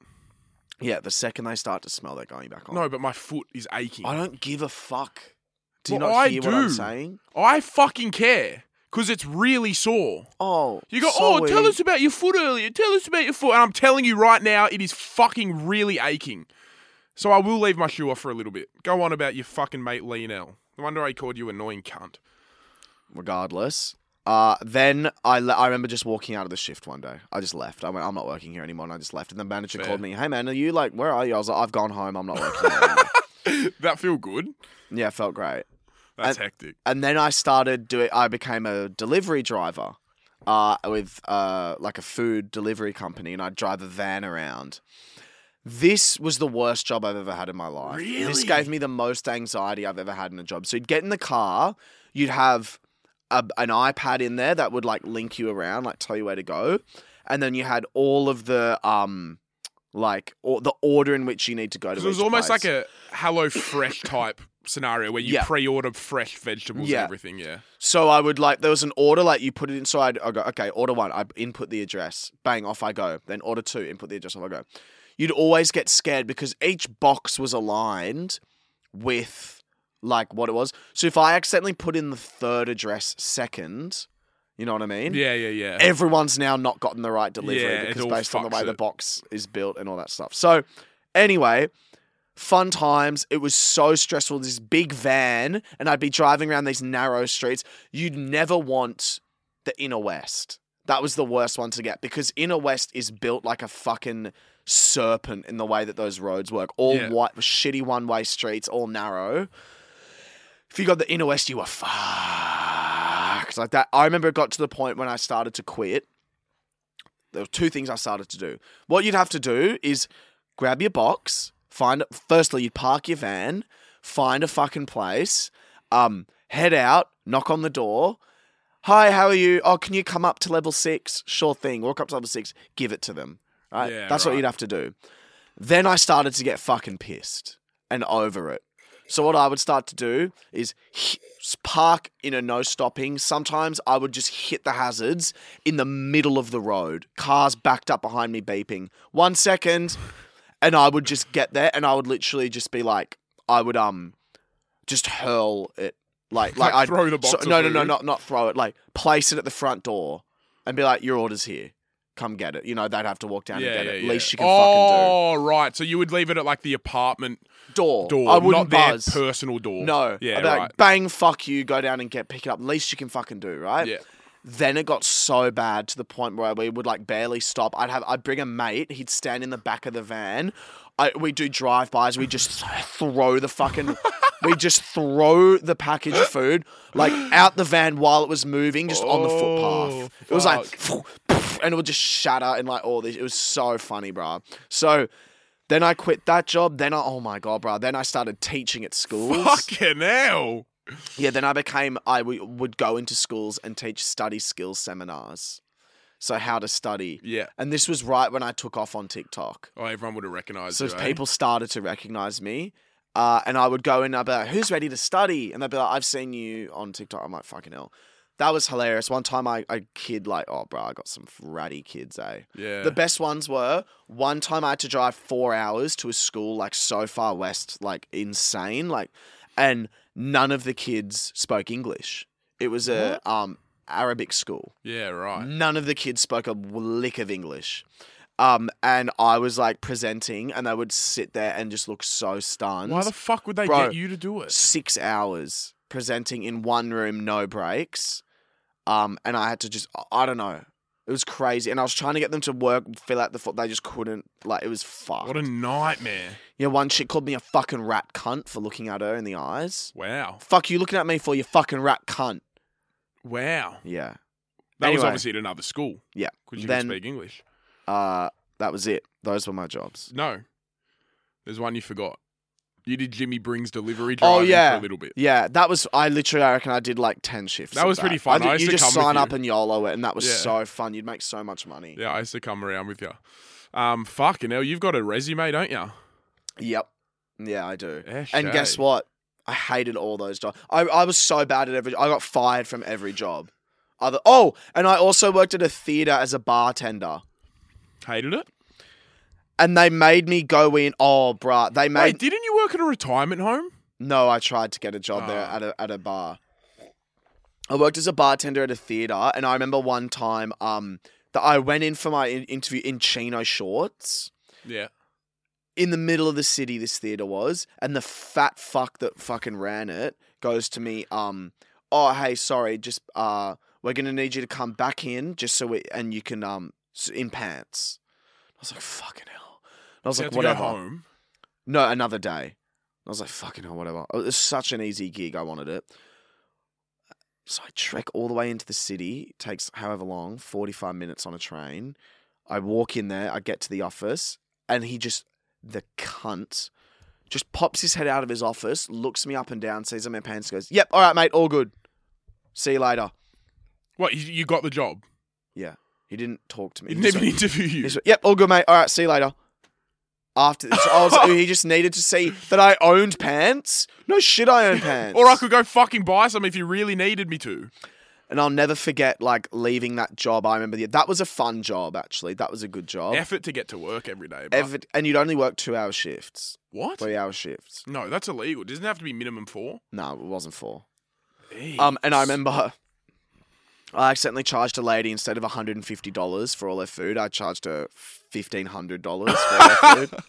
Yeah, the second they start to smell, they're going back on. No, but my foot is aching. I don't give a fuck. Do you Well, not I hear what I'm do. saying? I fucking care because it's really sore. Oh, You go, so oh, tell us about your foot earlier. Tell us about your foot. And I'm telling you right now, it is fucking really aching. So I will leave my shoe off for a little bit. Go on about your fucking mate Lionel. No wonder I called you annoying cunt. regardless. Uh, then I, le- I remember just walking out of the shift one day. I just left. I went, I'm not working here anymore, and I just left. And the manager Fair. called me, Hey man, are you like, where are you? I was like, I've gone home. I'm not working *laughs* that feel good? yeah, felt great. That's hectic. And then I started doing. I became a delivery driver, uh, with uh like a food delivery company, and I'd drive a van around. This was the worst job I've ever had in my life. This gave me the most anxiety I've ever had in a job. So you'd get in the car, you'd have a, an iPad in there that would like link you around, like tell you where to go, and then you had all of the um, like or the order in which you need to go to. It was almost place. like a Hello Fresh type scenario where you Yeah. pre-order fresh vegetables Yeah. and everything. Yeah. So I would like there was an order like you put it inside. I go okay, order one. I input the address. Bang, off I go. Then order two. Input the address. Off I go. You'd always get scared because each box was aligned with like what it was. So if I accidentally put in the third address second, you know what I mean? Yeah, yeah, yeah. Everyone's now not gotten the right delivery Yeah, because based on the way the box is built and all that stuff. So anyway, fun times. It was so stressful. This big van, and I'd be driving around these narrow streets. You'd never want the inner west. That was the worst one to get because inner west is built like a fucking serpent in the way that those roads work. All Yeah. white, shitty one way streets, all narrow. If you got the inner west, you were fucked like that. I remember it got to the point when I started to quit. there were two things I started to do. What you'd have to do is grab your box, find firstly you'd park your van, find a fucking place, um, head out, knock on the door. Hi, how are you? Oh, can you come up to level six? Sure thing. Walk up to level six, give it to them. Right? Yeah, That's what you'd have to do. Then I started to get fucking pissed and over it. So what I would start to do is park in a no stopping. Sometimes I would just hit the hazards in the middle of the road. Cars backed up behind me beeping. One second, and I would just get there, and I would literally just be like, I would um, just hurl it like like, *laughs* I'd throw the box so- no no no not not throw it like place it at the front door and be like your order's here. Come get it. You know they'd have to walk down yeah, and get yeah, it. yeah. Least you can fucking do. Oh, right. So you would leave it at like the apartment do. Door. door, I wouldn't not their buzz. personal door. No. Yeah, I'd be right. like, bang, fuck you, go down and get pick it up. Least you can fucking do, right? yeah. Then it got so bad to the point where we would like barely stop. I'd have I'd bring a mate, he'd stand in the back of the van. I, we do drive bys, we just throw the fucking *laughs* we just throw the package of food like out the van while it was moving, just on the Oh, footpath. It was like *laughs* and it would just shatter and like all this. It was so funny, bro. So then I quit that job. Then I, oh my god, bro. Then I started teaching at schools. Fucking hell. Yeah, then I became I w- would go into schools and teach study skills seminars. So how to study. Yeah. And this was right when I took off on TikTok. Oh, everyone would have recognized So you. eh? people started to recognize me. Uh, and I would go in and I'd be like, who's ready to study? And they'd be like, I've seen you on TikTok. I'm like, fucking hell. That was hilarious. One time I, I kid like, oh bro, I got some ratty kids, eh? Yeah. The best ones were one time I had to drive four hours to a school like so far west, like insane, like, and none of the kids spoke English. It was a um Arabic school. yeah, right. None of the kids spoke a lick of English. Um, and I was like presenting, and they would sit there and just look so stunned. Why the fuck would they Bro, get you to do it? Six hours presenting in one room, no breaks. Um, and I had to just, I don't know. It was crazy. And I was trying to get them to work, fill out the form. They just couldn't. Like, it was fucked. What a nightmare. yeah, one chick called me a fucking rat cunt for looking at her in the eyes. Wow. Fuck you looking at me for you fucking rat cunt. Wow. Yeah. That was Anyway. obviously at another school. Yeah. Because you Then- can speak English. Uh, that was it. Those were my jobs. No. There's one you forgot. You did Jimmy Brings delivery Oh, driving yeah. for a little bit. Yeah, that was. I literally, I reckon I did like ten shifts. That was pretty fun. did- I used you just sign you. up and YOLO it, and that was Yeah. so fun. You'd make so much money. Yeah, I used to come around with you. Um, fucking hell, you've got a resume, don't you? Yep. Yeah, I do. Yeah, And guess what? I hated all those jobs. I, I was so bad at every. I got fired from every job. Other oh, and I also worked at a theater as a bartender, Hated it? And they made me go in. Oh, bruh, they made Wait, didn't you work at a retirement home? No, I tried to get a job there Ah. at a at a bar. I worked as a bartender at a theater, and I remember one time um that I went in for my in- interview in chino shorts Yeah. in the middle of the city. This theater was, and the fat fuck that fucking ran it goes to me, um, oh hey, sorry, just uh, we're gonna need you to come back in just so we and you can um in pants. I was like fucking hell. I was You like whatever. go home. No, another day. I was like, fucking hell, whatever. Oh, it was such an easy gig. I wanted it. So I trek all the way into the city. Takes however long, 45 minutes on a train. I walk in there. I get to the office. And he just, the cunt, just pops his head out of his office, looks me up and down, sees I'm in pants, goes, yep, all right, mate, all good. See you later. What, you, you got the job? Yeah. He didn't talk to me. He didn't even interview you. yep, all good, mate. All right, see you later. After so I was, he just needed to see that I owned pants. No shit, I own pants. Or I could go fucking buy some if you really needed me to. And I'll never forget like leaving that job. I remember the, that was a fun job actually. That was a good job. Effort to get to work every day. But Ever, and you'd only work two hour shifts, what? three hour shifts. No, that's illegal. Doesn't it have to be minimum four? No, it wasn't four. Um, and I remember I accidentally charged a lady instead of $150 for all her food, I charged her $1,500 for her *laughs* food.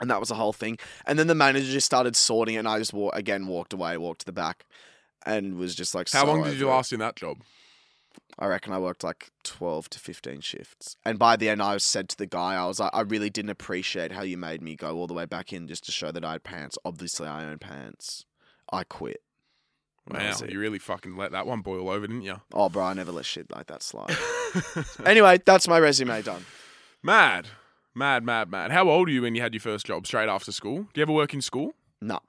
And that was the whole thing. And then the manager just started sorting it, and I just wa- again walked away, walked to the back, and was just like, How so long did you it. last in that job? I reckon I worked like 12 to 15 shifts. And by the end, I said to the guy, I was like, I really didn't appreciate how you made me go all the way back in just to show that I had pants. Obviously, I own pants. I quit. Wow, you really fucking let that one boil over, didn't you? Oh, bro, I never let shit like that slide. *laughs* anyway, that's my resume done. Mad, mad, mad, mad. How old were you when you had your first job? Straight after school? Do you ever work in school? No.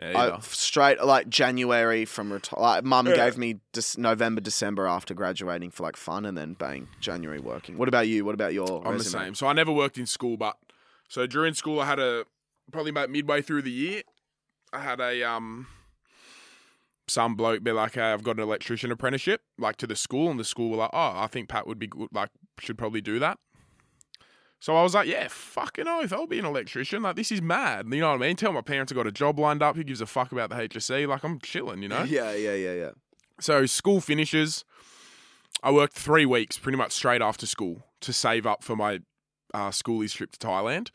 Yeah, I, straight like January from retire. Like, Mum Yeah. gave me Dec- November, December after graduating for like fun, and then bang, January working. What about you? What about your I'm the same. So I never worked in school, but so during school I had a probably about midway through the year, I had a um some bloke be like, hey, I've got an electrician apprenticeship, like to the school, and the school were like, oh, I think Pat would be good, like should probably do that. So I was like, yeah, fucking oath, I'll be an electrician. Like this is mad. You know what I mean? Tell my parents I got a job lined up. Who gives a fuck about the HSC? Like I'm chilling, you know. *laughs* Yeah, yeah, yeah, yeah. So school finishes. I worked three weeks, pretty much straight after school, to save up for my uh, schoolies trip to Thailand.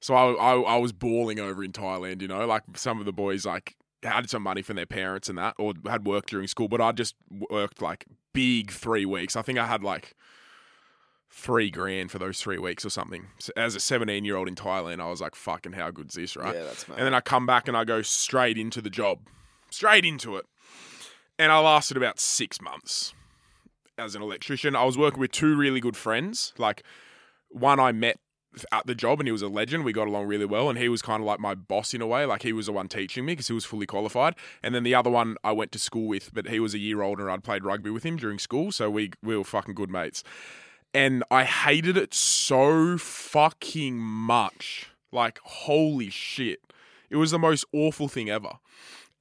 So I, I I was bawling over in Thailand, you know, like some of the boys like had some money from their parents and that, or had work during school, but I just worked like big three weeks. I think I had like three grand for those three weeks or something. So as a 17 year old in Thailand, I was like, fucking, how good's this, right? Yeah, that's mad. And then I come back and I go straight into the job, straight into it. And I lasted about six months as an electrician. I was working with two really good friends. Like one I met at the job and he was a legend. We got along really well. And he was kind of like my boss in a way. Like he was the one teaching me because he was fully qualified. And then the other one I went to school with, but he was a year older I'd played rugby with him during school. So we, we were fucking good mates. And I hated it so fucking much. Like, holy shit. It was the most awful thing ever.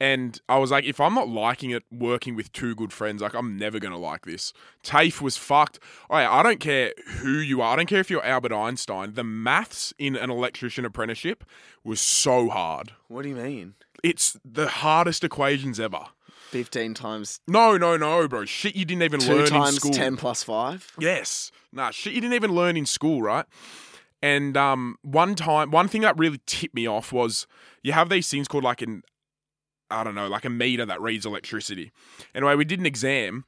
And I was like, if I'm not liking it working with two good friends, like I'm never gonna like this. TAFE was fucked. Oh, yeah, I don't care who you are. I don't care if you're Albert Einstein. The maths in an electrician apprenticeship was so hard. what do you mean? It's the hardest equations ever. Fifteen times No, no, no, bro. Shit you didn't even learn in times school. ten plus five. Yes. Nah, shit you didn't even learn in school, right? And um, one time, one thing that really tipped me off was you have these things called like an, I don't know, like a meter that reads electricity. Anyway, we did an exam,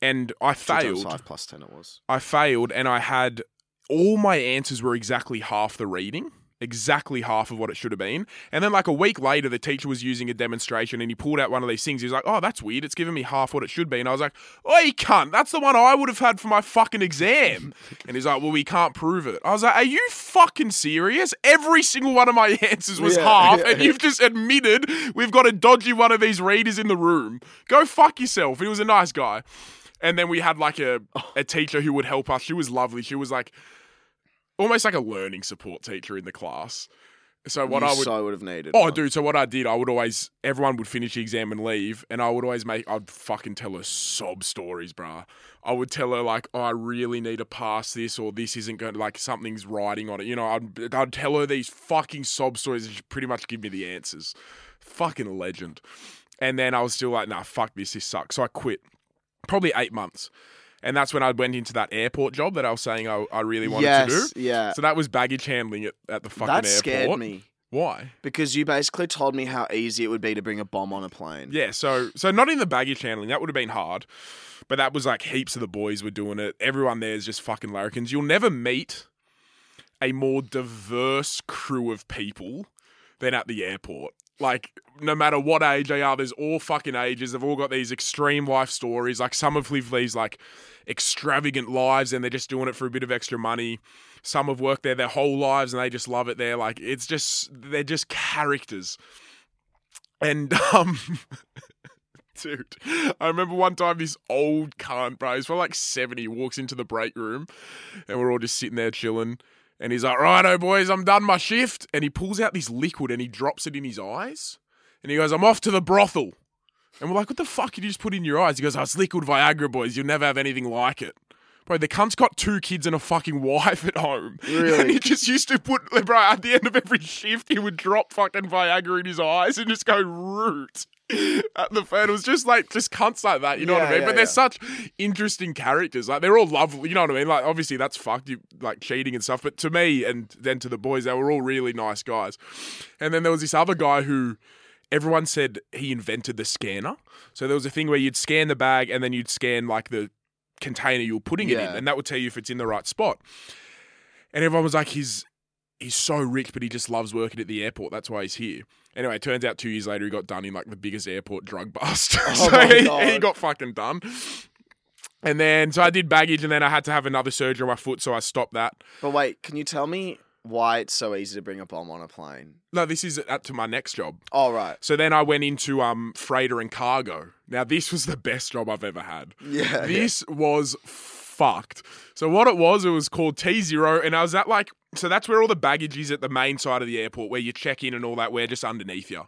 and I failed. five plus ten. It was. I failed, and I had all my answers were exactly half the reading, exactly half of what it should have been. And then, like a week later, the teacher was using a demonstration, and he pulled out one of these things. He was like, "Oh, that's weird. It's giving me half what it should be." And I was like, "Oi, cunt! That's the one I would have had for my fucking exam." *laughs* and he's like, "Well, we can't prove it." I was like, "Are you fucking serious? Every single one of my *laughs* answers was Yeah, half, yeah, and you've just admitted we've got a dodgy one of these readers in the room. Go fuck yourself." He was a nice guy. And then we had like a, oh. a teacher who would help us. She was lovely. She was like almost like a learning support teacher in the class. So what you I would so would have needed. Oh, one. dude. So what I did, I would always, everyone would finish the exam and leave, and I would always make, I'd fucking tell her sob stories, bruh. I would tell her like, oh, I really need to pass this, or this isn't going, to like something's writing on it. You know, I'd, I'd tell her these fucking sob stories, and she'd pretty much give me the answers. Fucking legend. And then I was still like, nah, fuck this, this sucks. So I quit. Probably eight months. And that's when I went into that airport job that I was saying I, I really wanted yes, to do. yeah. So that was baggage handling at, at the fucking That airport. That scared me Why? because you basically told me how easy it would be to bring a bomb on a plane. Yeah, so so not in the baggage handling. That would have been hard. But that was like heaps of the boys were doing it. Everyone there is just fucking larrikins. You'll never meet a more diverse crew of people than at the airport. Like, no matter what age they are, there's all fucking ages. They've all got these extreme life stories. Like, some have lived these like extravagant lives and they're just doing it for a bit of extra money. Some have worked there their whole lives and they just love it there. Like, it's just, they're just characters. And, *laughs* um, dude, I remember one time this old cunt, bro, he's like 70, walks into the break room and we're all just sitting there chilling. And he's like, righto, boys, I'm done my shift. And he pulls out this liquid and he drops it in his eyes. And he goes, I'm off to the brothel. And we're like, what the fuck did you just put in your eyes? He goes, oh, it's liquid Viagra, boys. You'll never have anything like it. Bro, the cunt's got two kids and a fucking wife at home. Really? And he just used to put, bro, at the end of every shift, he would drop fucking Viagra in his eyes and just go root at the was just like, just cunts like that, you know what I mean? yeah, but they're yeah. such interesting characters. Like, they're all lovely, you know what I mean? Like, obviously, that's fucked, you, like cheating and stuff. But to me and then to the boys, they were all really nice guys. And then there was this other guy who everyone said he invented the scanner. So there was a thing where you'd scan the bag and then you'd scan like the container you were putting it in, and that would tell you if it's in the right spot. And everyone was like, he's he's so rich, but he just loves working at the airport. That's why he's here. Anyway, it turns out two years later he got done in like the biggest airport drug bust. *laughs* so my he, he got fucking done. And then so I did baggage, and then I had to have another surgery on my foot, so I stopped that. But wait, can you tell me why it's so easy to bring a bomb on a plane? No, this is up to my next job. All right. So then I went into um freighter and cargo. Now this was the best job I've ever had. Yeah. This was fucked. So what it was, it was called T zero, and I was at like so that's where all the baggage is at the main side of the airport, where you check in and all that. We're just underneath you.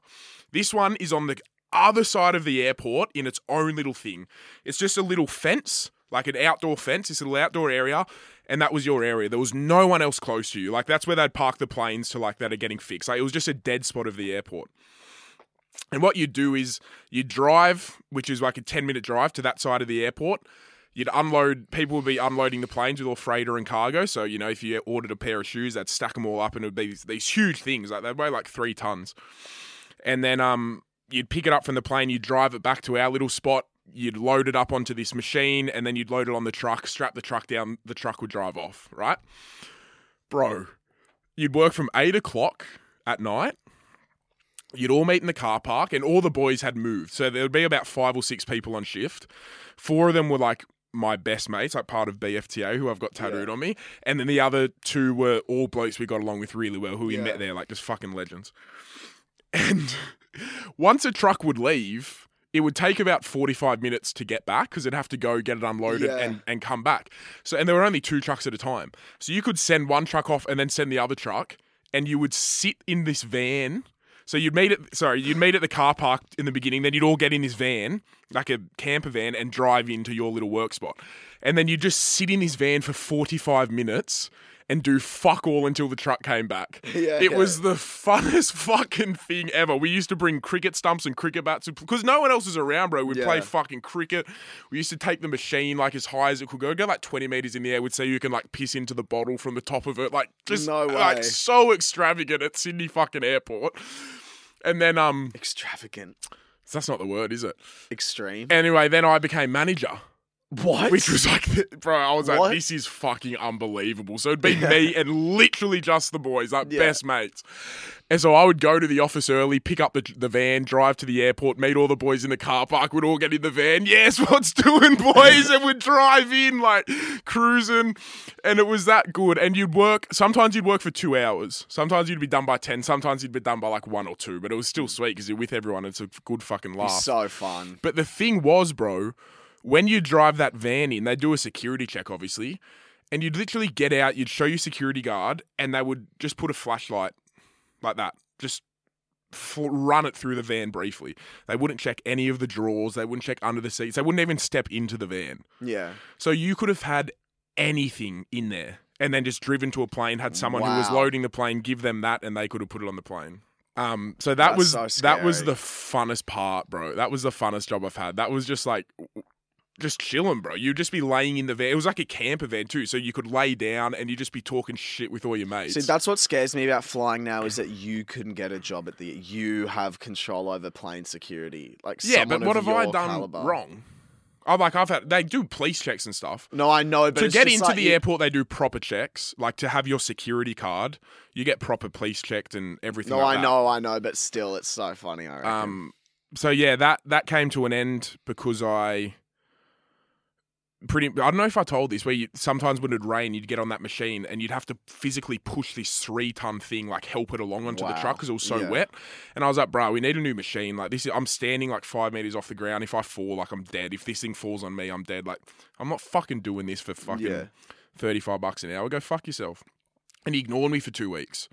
This one is on the other side of the airport in its own little thing. It's just a little fence, like an outdoor fence. It's a little outdoor area, and that was your area. There was no one else close to you. Like that's where they'd park the planes to like that are getting fixed. Like it was just a dead spot of the airport. And what you do is you drive, which is like a 10 minute drive to that side of the airport. You'd unload, people would be unloading the planes with all freighter and cargo. So, you know, if you ordered a pair of shoes, they'd stack them all up and it would be these, these huge things. Like they'd weigh like three tons. And then um, you'd pick it up from the plane, you'd drive it back to our little spot, you'd load it up onto this machine, and then you'd load it on the truck, strap the truck down, the truck would drive off, right? Bro, you'd work from eight o'clock at night. You'd all meet in the car park, and all the boys had moved. So there would be about five or six people on shift. Four of them were like my best mates, like part of BFTA, who I've got tattooed on me. And then the other two were all blokes we got along with really well, who we Yeah. met there, like just fucking legends. *laughs* And once a truck would leave, it would take about 45 minutes to get back because it'd have to go get it unloaded Yeah. and, and come back. So, and there were only two trucks at a time. So you could send one truck off and then send the other truck, and you would sit in this van. So you'd meet at sorry, you'd meet at the car park in the beginning, then you'd all get in this van, like a camper van, and drive into your little work spot. And then you'd just sit in his van for 45 minutes and do fuck all until the truck came back. *laughs* Yeah, it yeah. was the funnest *laughs* fucking thing ever. We used to bring cricket stumps and cricket bats because no one else was around, bro. We'd play fucking cricket. We used to take the machine like as high as it could go, go like 20 meters in the air. We'd say you can like piss into the bottle from the top of it. Like just No way. like so extravagant at Sydney fucking airport. And then um Extravagant. that's not the word, is it? Extreme. Anyway, then I became manager. What? Which was like, bro, I was What? like, this is fucking unbelievable. So it'd be me and literally just the boys, like Yeah. best mates. And so I would go to the office early, pick up the, the van, drive to the airport, meet all the boys in the car park. We'd all get in the van. *laughs* Yes, what's doing, boys? and we'd drive in, like cruising. And it was that good. And you'd work, sometimes you'd work for two hours. Sometimes you'd be done by 10. Sometimes you'd be done by like one or two. But it was still mm. sweet because you're with everyone. It's a good fucking laugh. so fun. But the thing was, bro, when you drive that van in, they do a security check, obviously, and you'd literally get out, you'd show your security guard, and they would just put a flashlight like that, just fl- run it through the van briefly. They wouldn't check any of the drawers, they wouldn't check under the seats, they wouldn't even step into the van. Yeah. So you could have had anything in there and then just driven to a plane, had someone who was loading the plane, give them that, and they could have put it on the plane. Um, so that That's was so that was the funnest part, bro. That was the funnest job I've had. That was just like just chilling, bro. You'd just be laying in the van. It was like a camper van too, so you could lay down and you'd just be talking shit with all your mates. See, that's what scares me about flying now is that you couldn't get a job at the. You have control over plane security. Like yeah, but what have I done caliber. wrong? Oh, like I've had they do police checks and stuff. No, I know, but to get into like the you- airport, they do proper checks. Like to have your security card, you get proper police checked and everything. No, like I that. know, I know, but still, it's so funny. I reckon. Um, so yeah, that that came to an end because I pretty. I don't know if I told this. Where you sometimes when it'd rain, you'd get on that machine and you'd have to physically push this three ton thing, like help it along onto the truck because it was so Yeah. wet. And I was like, bro, we need a new machine. Like this, is, I'm standing like five meters off the ground. If I fall, like I'm dead. If this thing falls on me, I'm dead. Like I'm not fucking doing this for fucking Yeah. 35 bucks an hour. Go fuck yourself. And he ignored me for two weeks.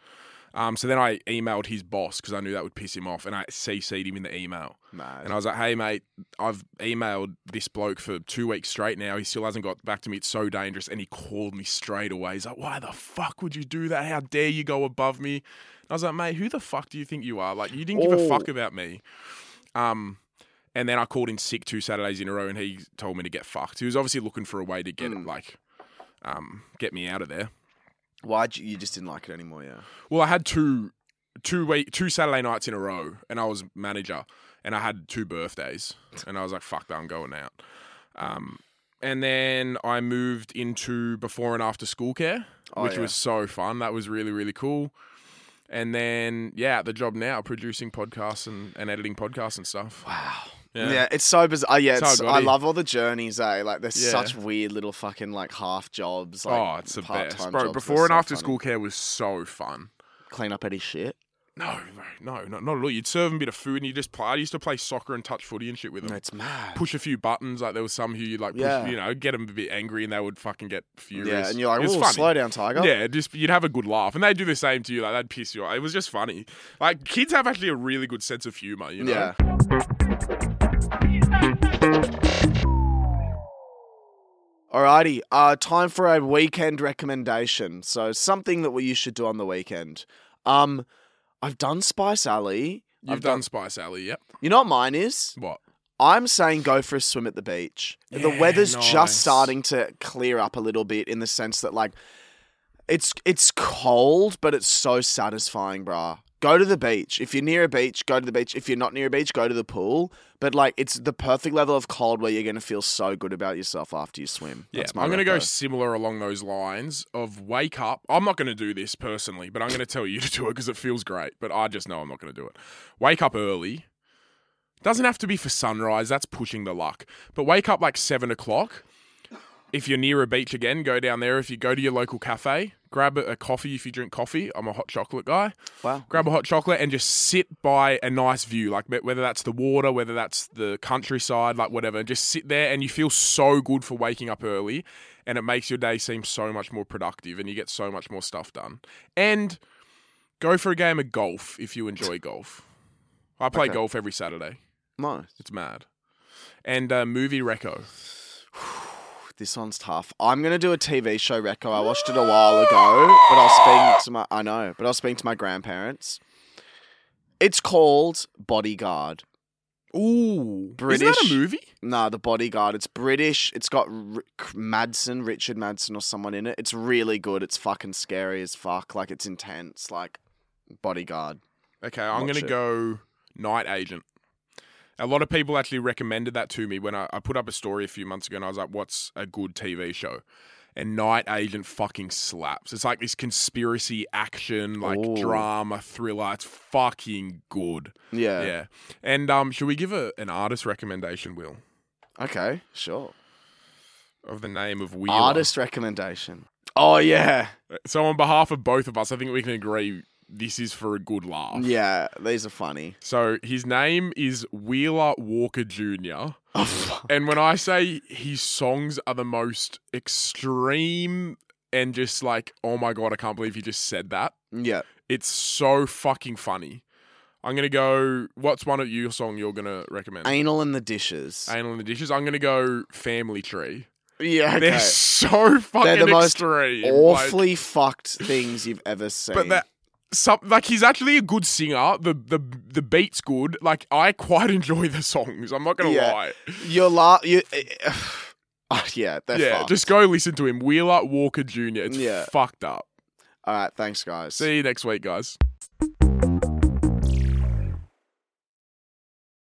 Um, so then I emailed his boss because I knew that would piss him off, and I CC'd him in the email. Mad. And I was like, "Hey, mate, I've emailed this bloke for two weeks straight now. He still hasn't got back to me. It's so dangerous." And he called me straight away. He's like, "Why the fuck would you do that? How dare you go above me?" And I was like, "Mate, who the fuck do you think you are? Like, you didn't give a Oh. fuck about me." Um, and then I called in sick two Saturdays in a row, and he told me to get fucked. He was obviously looking for a way to get it, Mm. like, um, get me out of there. You, you just didn't like it anymore? Yeah. Well, I had two two week two Saturday nights in a row, and I was manager, and I had two birthdays, *laughs* and I was like, "Fuck that, I'm going out." Um, and then I moved into before and after school care, Oh, which yeah. was so fun. That was really really cool. And then yeah, the job now, producing podcasts and, and editing podcasts and stuff. Wow. Yeah. Yeah. it's so bizarre. Uh, yeah, It's how I it's, got I here. love all the journeys, eh? Like, there's Yeah. such weird little fucking like half jobs. Like, oh, it's the best, part-time bro. jobs. Before They're and so after funny. school care was so fun. Clean up any shit. No, bro, no, not, not at all. You'd serve them a bit of food and you just play. I used to play soccer and touch footy and shit with them. It's mad. push a few buttons. Like there was some who you like, push, Yeah. you know, get them a bit angry and they would fucking get furious. Yeah, and you're like, It was "Whoa, funny. slow down, tiger." Yeah, just you'd have a good laugh, and they'd do the same to you. Like they'd piss you off. It was just funny. Like kids have actually a really good sense of humor. You know. Yeah. Alrighty, uh, time for a weekend recommendation. So something that we you should do on the weekend. Um, I've done Spice Alley. You've I've done Spice Alley. Yep. You know what mine is? What? I'm saying go for a swim at the beach. the weather's nice. just starting to clear up a little bit in the sense that like it's it's cold, but it's so satisfying, bruh. Go to the beach. If you're near a beach, go to the beach. If you're not near a beach, go to the pool. But like it's the perfect level of cold where you're gonna feel so good about yourself after you swim. Yeah, That's my I'm going to go similar along those lines of wake up. I'm not going to do this personally, but I'm going to tell you *laughs* to do it because it feels great. But I just know I'm not going to do it. Wake up early. Doesn't have to be for sunrise. That's pushing the luck. But wake up like seven o'clock. If you're near a beach again, go down there. If you go to your local cafe, grab a, coffee if you drink coffee. I'm a hot chocolate guy. Wow. Grab a hot chocolate and just sit by a nice view, like whether that's the water, whether that's the countryside, like whatever. And just sit there and you feel so good for waking up early and it makes your day seem so much more productive and you get so much more stuff done. And go for a game of golf if you enjoy golf. I play Okay. golf every Saturday. Nice. It's mad. And uh, movie reco. *sighs* *sighs* This one's tough. I'm gonna do a TV show reco. I watched it a while ago, but I was speaking to my I know, but I was speaking to my grandparents. It's called Bodyguard. Ooh, Isn't that British. a movie? Nah, the Bodyguard. It's British. It's got R- Madsen, Richard Madsen, or someone in it. It's really good. It's fucking scary as fuck. Like it's intense. Like Bodyguard. Okay, I'm Watch going to it. go Night Agent. A lot of people actually recommended that to me when I, I put up a story a few months ago and I was like, what's a good TV show? And Night Agent fucking slaps. It's like this conspiracy action, like Ooh. drama, thriller. It's fucking good. Yeah. Yeah. And um, should we give a, an artist recommendation, Will, Okay. Sure. of the name of Wheeler? Artist recommendation. Oh yeah. So on behalf of both of us, I think we can agree this is for a good laugh. Yeah. These are funny. So his name is Wheeler Walker Jr. *laughs* Oh, fuck. And when I say his songs are the most extreme and just like, oh my god, I can't believe he just said that. yeah. It's so fucking funny. I'm gonna go. What's one of your song you're gonna recommend? Anal in the dishes. Anal in the dishes. I'm gonna go Family Tree. yeah. Okay. They're so fucking They're the most extreme. like- awfully fucked things you've ever seen. but. Some, like he's actually a good singer. The the the beat's good. Like I quite *laughs* enjoy the songs. I'm not gonna Yeah. lie. You're la- you oh, *sighs* yeah, yeah, fucked. just go listen to him. Wheeler Walker Jr. It's Yeah. fucked up. All right, thanks guys. See you next week, guys.